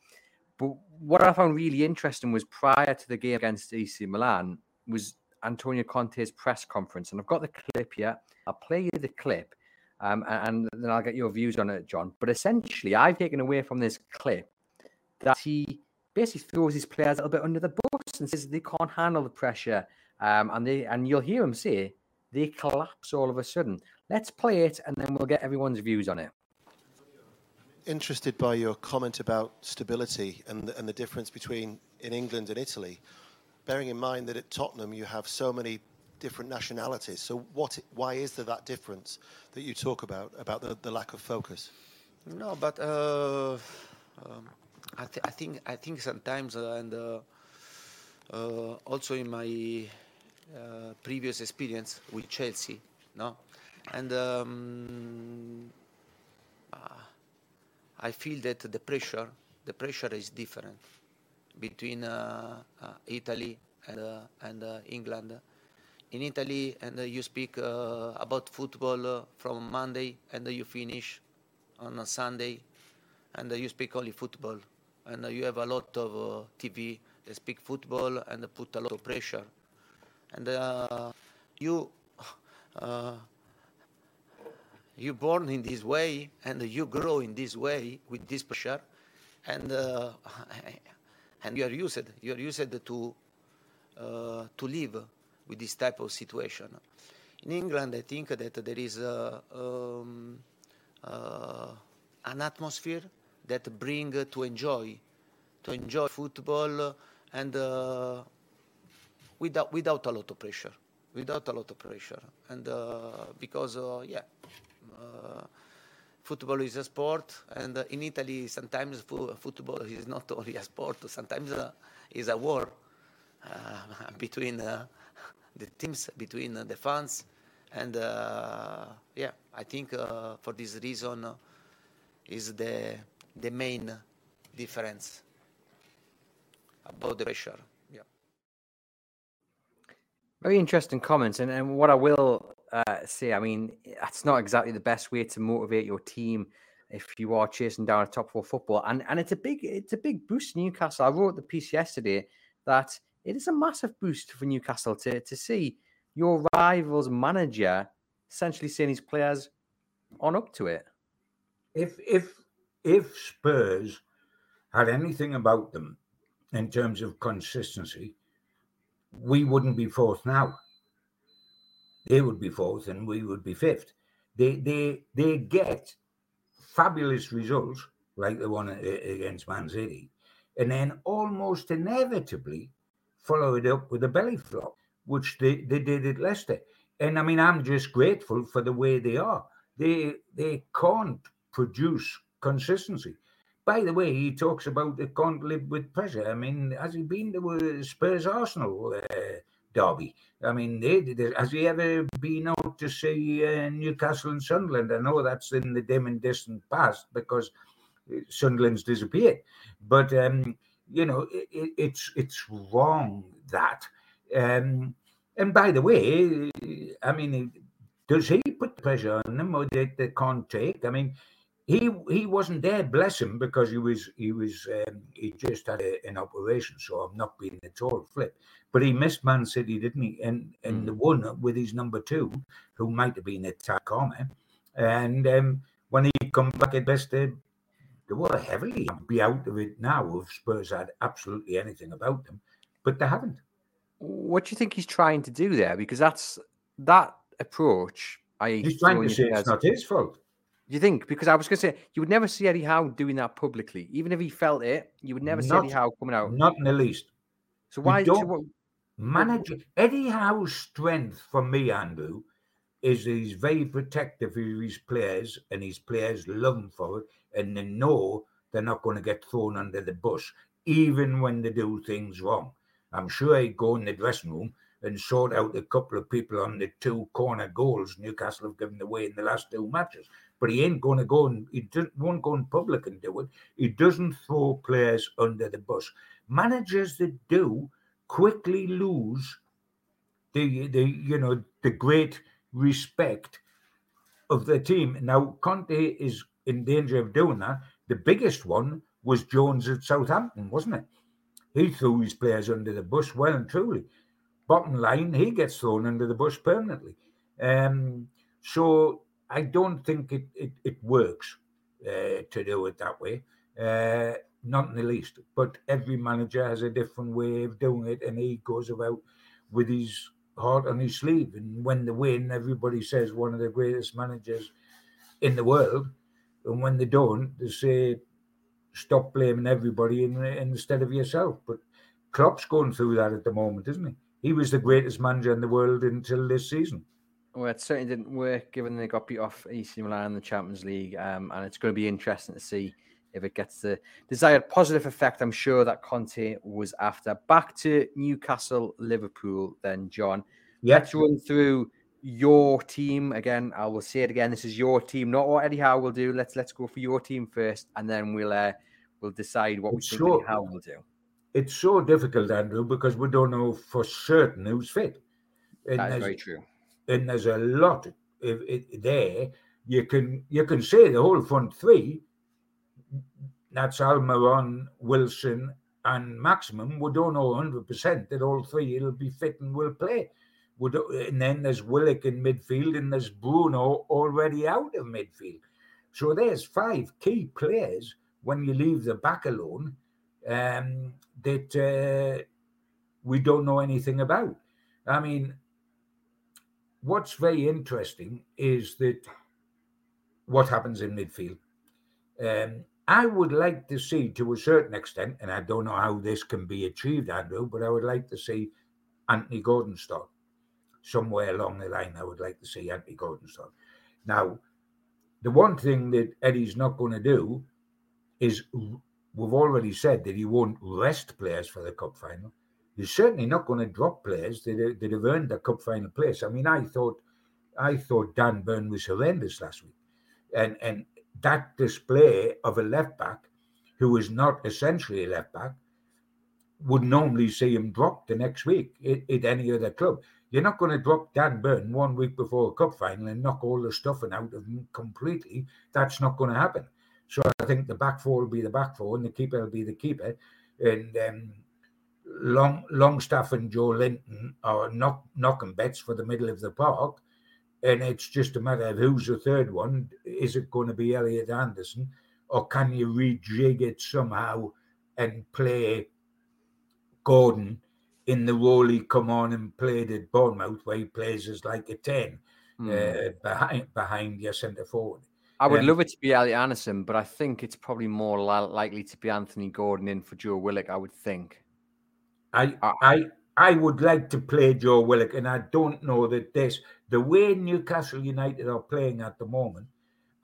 But what I found really interesting was prior to the game against AC Milan was Antonio Conte's press conference, and I've got the clip here. I'll play you the clip, um, and, and then I'll get your views on it, John. But essentially, I've taken away from this clip that he basically throws his players a little bit under the bus and says they can't handle the pressure um, and they and you'll hear him say they collapse all of a sudden. Let's play it, and then we'll get everyone's views on it. Interested by your comment about stability and the, and the difference between in England and Italy, bearing in mind that at Tottenham you have so many different nationalities. So what? Why is there that difference that you talk about about the, the lack of focus? No, but uh, um, I, th- I, think I think sometimes uh, and uh, uh also in my uh, previous experience with Chelsea, no, and um, uh, I feel that the pressure, the pressure is different between uh, uh Italy and uh, and uh, England. In Italy, and uh, you speak uh, about football from Monday, and you finish on a Sunday, and you speak only football. and you have a lot of TV that speak football and put a lot of pressure, and you you born in this way and you grow in this way with this pressure, and uh, and you are used you are used to uh, to live with this type of situation. In England, I think that there is a, um, uh, an atmosphere that bring to enjoy to enjoy football and uh, without without a lot of pressure without a lot of pressure and uh, because uh, yeah uh, football is a sport and uh, in italy sometimes football is not only a sport sometimes uh, is a war uh, between uh, the teams between the fans and yeah i think for this reason is the the main difference about the pressure. Yeah. Very interesting comments, and, and what I will uh, say, I mean, that's not exactly the best way to motivate your team if you are chasing down a top four football, and and it's a big it's a big boost Newcastle. I wrote the piece yesterday that it is a massive boost for Newcastle to to see your rival's manager essentially saying his players on up to it. If if if Spurs had anything about them in terms of consistency, we wouldn't be fourth now. They would be fourth and we would be fifth. They they they get fabulous results like the one against Man City, and then almost inevitably follow it up with a belly flop, which they, they did at Leicester. And I mean, I'm just grateful for the way they are. They they can't produce consistency. By the way, he talks about they can't live with pressure. I mean, has he been to Spurs Arsenal uh, derby? I mean, they, they, has he ever been out to see uh, Newcastle and Sunderland? I know that's in the dim and distant past because uh, Sunderland's disappeared. But um, you know, it, it's it's wrong that. Um, and by the way, I mean, does he put pressure on them or they, they can't take? I mean, he he wasn't there, bless him, because he was he was um, he just had a, an operation, so I'm not being at all flip. But he missed Man City, didn't he? And and mm. the one with his number two, who might have been a Takoma, and um, when he come back at best, they, they were heavily be out of it now if Spurs had absolutely anything about them, but they haven't. What do you think he's trying to do there? Because that's that approach. I he's trying to say it's not his fault you think? Because I was going to say you would never see Eddie Howe doing that publicly, even if he felt it. You would never not, see Eddie Howe coming out. Not in the least. So why? don't so manage Eddie Howe's strength for me, Andrew, is he's very protective of his players, and his players love him for it, and they know they're not going to get thrown under the bus, even when they do things wrong. I'm sure he'd go in the dressing room and sort out a couple of people on the two corner goals Newcastle have given away in the last two matches but he ain't going to go and he won't go in public and do it. He doesn't throw players under the bus. Managers that do quickly lose the the you know the great respect of the team. Now Conte is in danger of doing that. The biggest one was Jones at Southampton, wasn't it? He threw his players under the bus well and truly. Bottom line, he gets thrown under the bus permanently. Um, so I don't think it it, it works uh, to do it that way. Uh, not in the least. But every manager has a different way of doing it, and he goes about with his heart on his sleeve. And when they win, everybody says one of the greatest managers in the world. And when they don't, they say stop blaming everybody in, instead of yourself. But Klopp's going through that at the moment, isn't he? He was the greatest manager in the world until this season. Well, it certainly didn't work given they got beat off AC Milan in the Champions League. Um, and it's going to be interesting to see if it gets the desired positive effect. I'm sure that Conte was after. Back to Newcastle, Liverpool, then, John. Yeah. Let's run through your team again. I will say it again. This is your team, not what Eddie Howe will do. Let's let's go for your team first, and then we'll uh, we'll decide what it's we think so, Eddie Howe will do. It's so difficult, Andrew, because we don't know for certain who's fit. That is very true and there's a lot of it there. You can you can say the whole front three that's Almiron, Wilson, and Maximin. We don't know 100% that all three will be fit and will play. We and then there's Willock in midfield, and there's Bruno already out of midfield. So there's five key players when you leave the back alone um, that uh, we don't know anything about. I mean, what's very interesting is that what happens in midfield. Um, I would like to see, to a certain extent, and I don't know how this can be achieved, Andrew, but I would like to see Anthony Gordon start somewhere along the line. I would like to see Anthony Gordon start. Now, the one thing that Eddie's not going to do is we've already said that he won't rest players for the cup final. He's certainly not going to drop players that, that have earned a cup final place. I mean, I thought I thought Dan Burn was horrendous last week, and and that display of a left back who is not essentially a left back would normally see him drop the next week at, any other club. You're not going to drop Dan Burn one week before a cup final and knock all the stuffing out of him completely. That's not going to happen. So I think the back four will be the back four and the keeper will be the keeper. And um, Long Longstaff and Joelinton are knock, knocking bets for the middle of the park. And it's just a matter of who's the third one. Is it going to be Elliot Anderson? Or can you rejig it somehow and play Gordon in the role he come on and played at Bournemouth, where he plays as like a 10 mm. uh, behind, behind your centre forward? I would um, love it to be Elliot Anderson, but I think it's probably more li- likely to be Anthony Gordon in for Joe Willock. I would think. I I I would like to play Joe Willock, and I don't know that this the way Newcastle United are playing at the moment,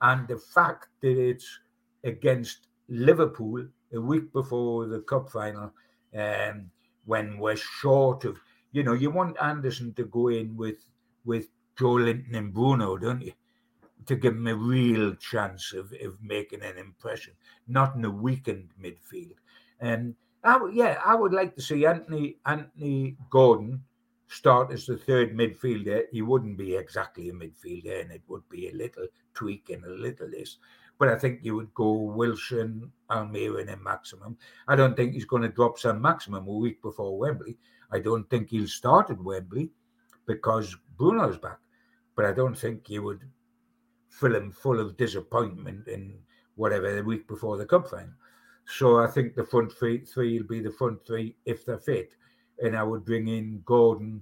and the fact that it's against Liverpool a week before the cup final, um, when we're short of, you know, you want Anderson to go in with with Joelinton and Bruno, don't you? to give him a real chance of, of making an impression, not in a weakened midfield. And I, yeah, I would like to see Anthony Anthony Gordon start as the third midfielder. He wouldn't be exactly a midfielder, and it would be a little tweak and a little this. But I think you would go Wilson, Almiron, and Maximin. I don't think he's going to drop Saint-Maximin a week before Wembley. I don't think he'll start at Wembley because Bruno's back. But I don't think you would fill him full of disappointment in whatever the week before the cup final. So I think the front three, three will be the front three if they're fit. And I would bring in Gordon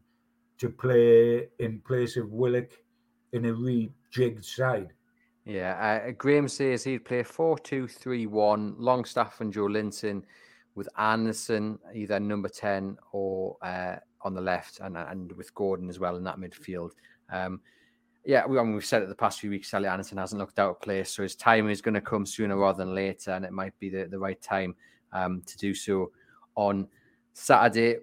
to play in place of Willock in a rejigged side. Yeah, uh, Graham says he'd play 4 2 3 1, Longstaff and Joelinton with Anderson, either number 10 or uh, on the left, and, and with Gordon as well in that midfield. Um, yeah, we, I mean, we've said it the past few weeks. Sally Anderson hasn't looked out of place, so his time is going to come sooner rather than later, and it might be the, the right time um, to do so on Saturday.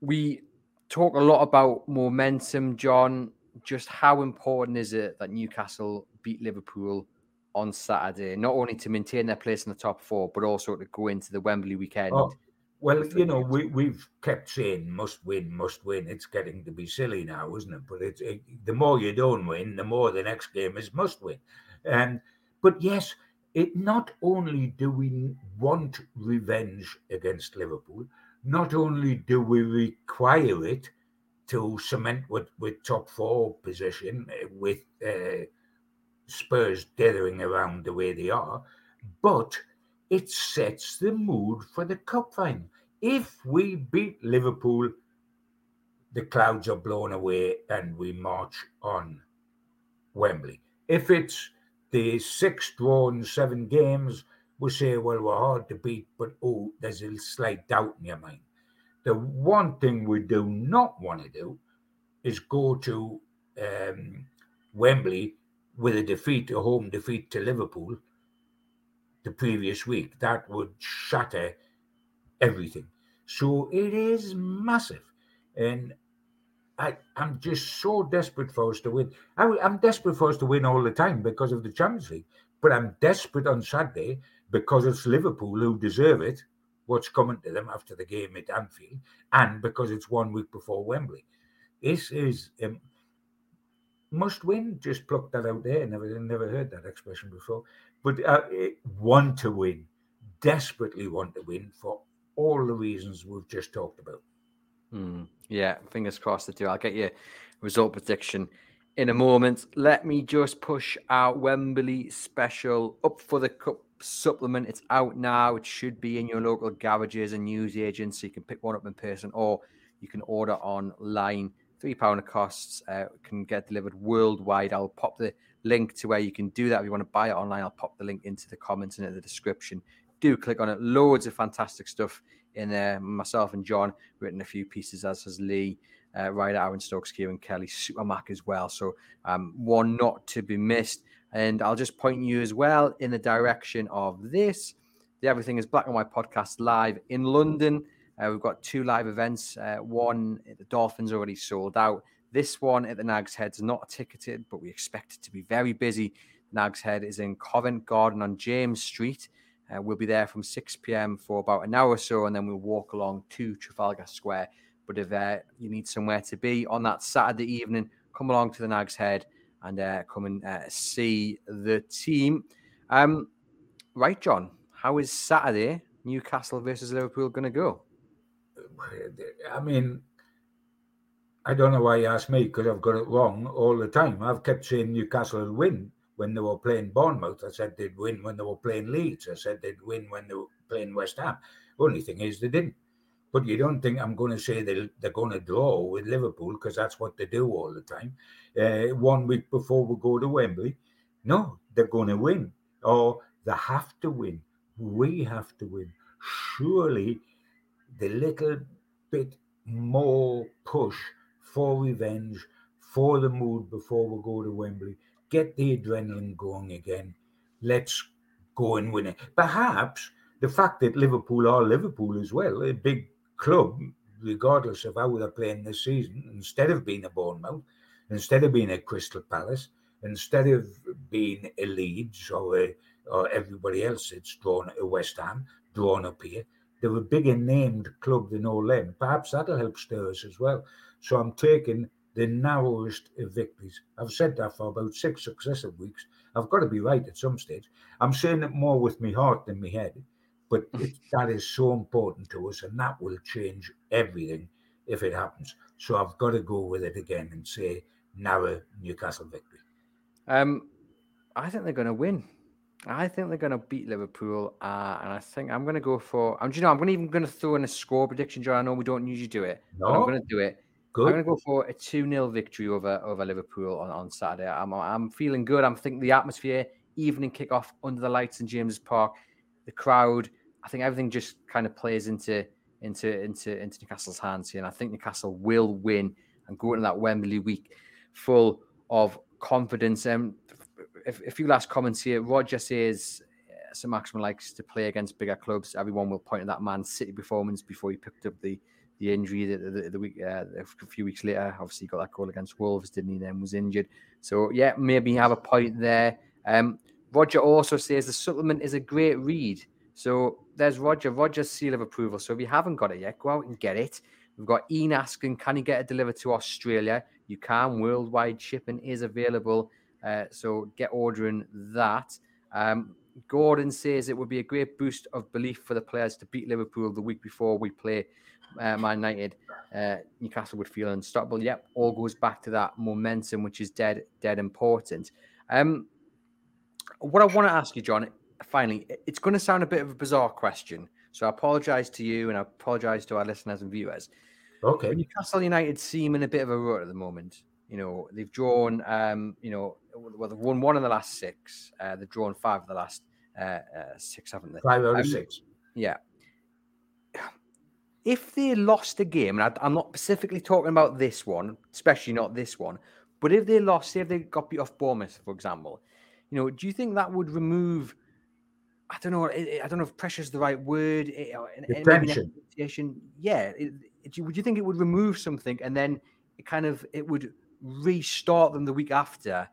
We talk a lot about momentum, John. Just how important is it that Newcastle beat Liverpool on Saturday, not only to maintain their place in the top four, but also to go into the Wembley weekend? Oh, well, you know, we, we've kept saying must win, must win. It's getting to be silly now, isn't it? But it's it, the more you don't win, the more the next game is must win. And but yes, it not only do we want revenge against Liverpool, not only do we require it to cement with, with top four position eh, with uh, Spurs dithering around the way they are, but it sets the mood for the cup final. If we beat Liverpool, the clouds are blown away and we march on Wembley. If it's the six drawn seven games, we say, well, we're hard to beat, but oh, there's a slight doubt in your mind. The one thing we do not want to do is go to um, Wembley with a defeat, a home defeat to Liverpool, the previous week. That would shatter everything. So it is massive. And I, I'm just so desperate for us to win. I, am desperate for us to win all the time because of the Champions League. But I'm desperate on Saturday because it's Liverpool who deserve it, what's coming to them after the game at Anfield, and because it's one week before Wembley. This is must win. Just pluck that out there. Never, never heard that expression before but uh, want to win, desperately want to win for all the reasons we've just talked about. Hmm. Yeah, fingers crossed to do. I'll get you result prediction in a moment. Let me just push our Wembley special up for the cup supplement. It's out now. It should be in your local garages and news agents. So you can pick one up in person or you can order online. Three pound costs. Uh, can get delivered worldwide. I'll pop the link to where you can do that if you want to buy it online. I'll pop the link into the comments and in the description. Do click on it. Loads of fantastic stuff in there. Myself and John written a few pieces, as has Lee, uh, Aaron Stokes, Kieran Kelly, Supermac as well. So um, one not to be missed. And I'll just point you as well in the direction of this. The Everything is Black and White podcast live in London. Uh, we've got two live events. Uh, one, the Dolphins already sold out. This one at the Nag's Head is not ticketed, but we expect it to be very busy. Nag's Head is in Covent Garden on James Street. Uh, we'll be there from 6 p.m. for about an hour or so, and then we'll walk along to Trafalgar Square. But if uh, you need somewhere to be on that Saturday evening, come along to the Nag's Head and uh, come and uh, see the team. Um, right, John, how is Saturday, Newcastle versus Liverpool, going to go? I mean, I don't know why you asked me because I've got it wrong all the time. I've kept saying Newcastle will win when they were playing Bournemouth. I said they'd win when they were playing Leeds. I said they'd win when they were playing West Ham. Only thing is they didn't. But you don't think I'm going to say they they're going to draw with Liverpool because that's what they do all the time. Uh, one week before we go to Wembley, no, they're going to win or they have to win. We have to win. Surely the little bit more push for revenge, for the mood before we go to Wembley. Get the adrenaline going again. Let's go and win it. Perhaps the fact that Liverpool are Liverpool as well, a big club, regardless of how they're playing this season, instead of being a Bournemouth, instead of being a Crystal Palace, instead of being a Leeds or a, or everybody else that's drawn a West Ham, drawn up here, they're a bigger named club than all them. Perhaps that'll help stir us as well. So I'm taking the narrowest of victories. I've said that for about six successive weeks. I've got to be right at some stage. I'm saying it more with my heart than my head, but it, that is so important to us, and that will change everything if it happens. So I've got to go with it again and say narrow Newcastle victory. Um, I think they're going to win. I think they're going to beat Liverpool, uh, and I think I'm going to go for. Um, do you know? I'm going even going to throw in a score prediction. I know we don't usually do it, no. but I'm going to do it. Good. I'm going to go for a 2 0 victory over over Liverpool on, on Saturday. I'm I'm feeling good. I'm thinking the atmosphere, evening kickoff under the lights in James's Park, the crowd. I think everything just kind of plays into into into into Newcastle's hands here, and I think Newcastle will win and go into that Wembley week full of confidence. Um, a, few last comments here. Roger says Saint-Maximin likes to play against bigger clubs. Everyone will point at that Man City performance before he picked up the the injury the, the, the week uh, a few weeks later. Obviously, got that goal against Wolves, didn't he? Then was injured. So yeah, maybe have a point there. Um, Roger also says the supplement is a great read. So there's Roger. Roger's seal of approval. So if you haven't got it yet, go out and get it. We've got Ian asking, can you get it delivered to Australia? You can. Worldwide shipping is available. Uh, so get ordering that. Um, Gordon says it would be a great boost of belief for the players to beat Liverpool the week before we play uh, Man United. Uh, Newcastle would feel unstoppable. Yep, all goes back to that momentum, which is dead, dead important. Um, what I want to ask you, John, finally, it's going to sound a bit of a bizarre question. So I apologize to you and I apologize to our listeners and viewers. Okay. Newcastle United seem in a bit of a rut at the moment. You know, they've drawn, um, you know, well, they've won one in the last six. Uh, they've drawn five of the last uh, uh, six, haven't they? Five out of um, six. Yeah. If they lost a game, and I, am not specifically talking about this one, especially not this one, but if they lost, say if they got beat off Bournemouth, for example, you know, do you think that would remove? I don't know. I don't know if pressure is the right word. tension. Yeah. would you think it would remove something, and then it kind of it would restart them the week after?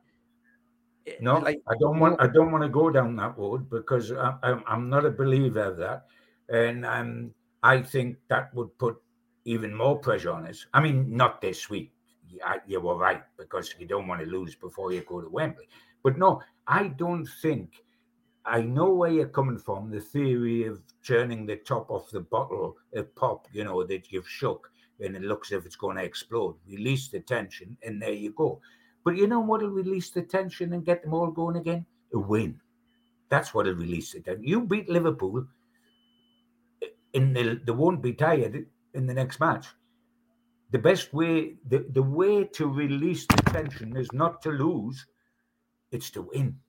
No, like, I don't want. I don't want to go down that road because I, am not a believer of that, and um, I think that would put even more pressure on us. I mean, not this week. You were right because you don't want to lose before you go to Wembley. But no, I don't think I know where you're coming from. The theory of turning the top off the bottle of pop, you know, that you've shook and it looks as if it's going to explode. Release the tension, and there you go. But you know what'll release the tension and get them all going again? A win. That's what'll release it. You beat Liverpool, in the they won't be tired in the next match. The best way, the, the way to release the tension is not to lose, it's to win.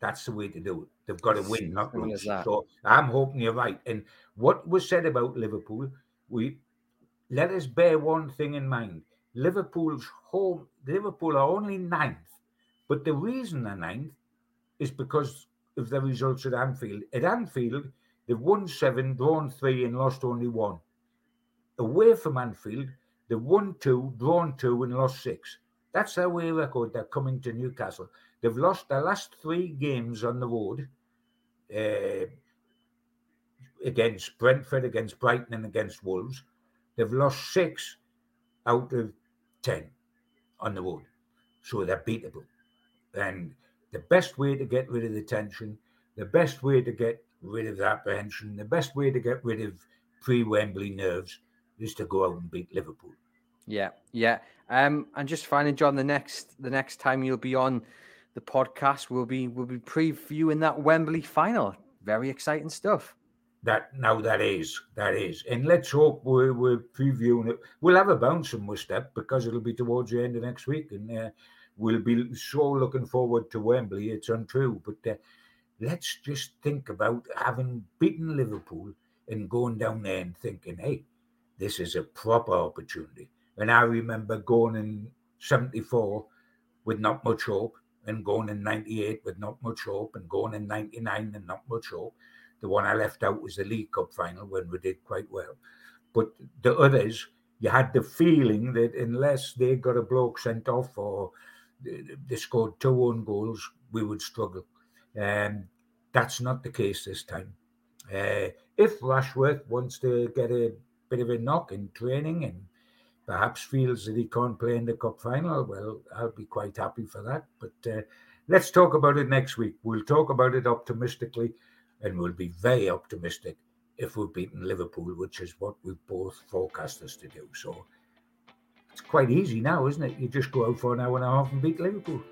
That's the way to do it. They've got to win, not lose. So I'm hoping you're right. And what was said about Liverpool, we let us bear one thing in mind. Liverpool's home, Liverpool are only ninth, but the reason they're ninth is because of the results at Anfield. At Anfield, they've won seven, drawn three, and lost only one. Away from Anfield, they've won two, drawn two, and lost six. That's their way record. They're coming to Newcastle. They've lost their last three games on the road uh, against Brentford, against Brighton, and against Wolves. They've lost six out of 10 on the road. So they're beatable. And the best way to get rid of the tension, the best way to get rid of apprehension, the best way to get rid of pre Wembley nerves is to go out and beat Liverpool. Yeah, yeah. Um, and just finally, John, the next the next time you'll be on the podcast, we'll be we'll be previewing that Wembley final. Very exciting stuff. That now that is that is, and let's hope we're, we're previewing it. We'll have a bouncing step because it'll be towards the end of next week, and uh, we'll be so looking forward to Wembley. It's untrue, but uh, let's just think about having beaten Liverpool and going down there and thinking, hey, this is a proper opportunity. And I remember going in '74 with not much hope, and going in '98 with not much hope, and going in '99 and not much hope the one I left out was the League Cup final when we did quite well. But the others, you had the feeling that unless they got a bloke sent off or they scored two own goals, we would struggle. Um, that's not the case this time. Uh, if Rashford wants to get a bit of a knock in training and perhaps feels that he can't play in the cup final, well, I'll be quite happy for that. But uh, let's talk about it next week. We'll talk about it optimistically and we'll be very optimistic if we've beaten Liverpool, which is what we both forecast us to do. So it's quite easy now, isn't it? You just go out for an hour and a half and beat Liverpool.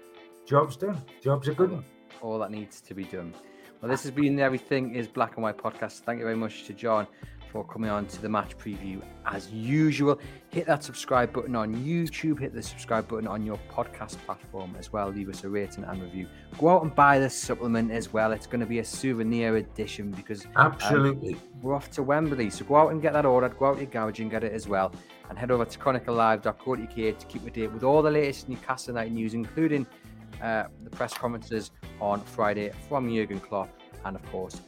Job's done. Job's a good one. All that needs to be done. Well, this has been Everything is Black and White podcast. Thank you very much to John for coming on to the match preview as usual. Hit that subscribe button on YouTube, hit the subscribe button on your podcast platform as well. Leave us a rating and review. Go out and buy this supplement as well. It's going to be a souvenir edition because um, absolutely um, we're off to Wembley. So go out and get that ordered, go out to Gouge and get it as well. And head over to chroniclelive.co.uk to keep up to date with all the latest Newcastle United news, including uh, the press conferences on Friday from Jurgen Klopp and, of course,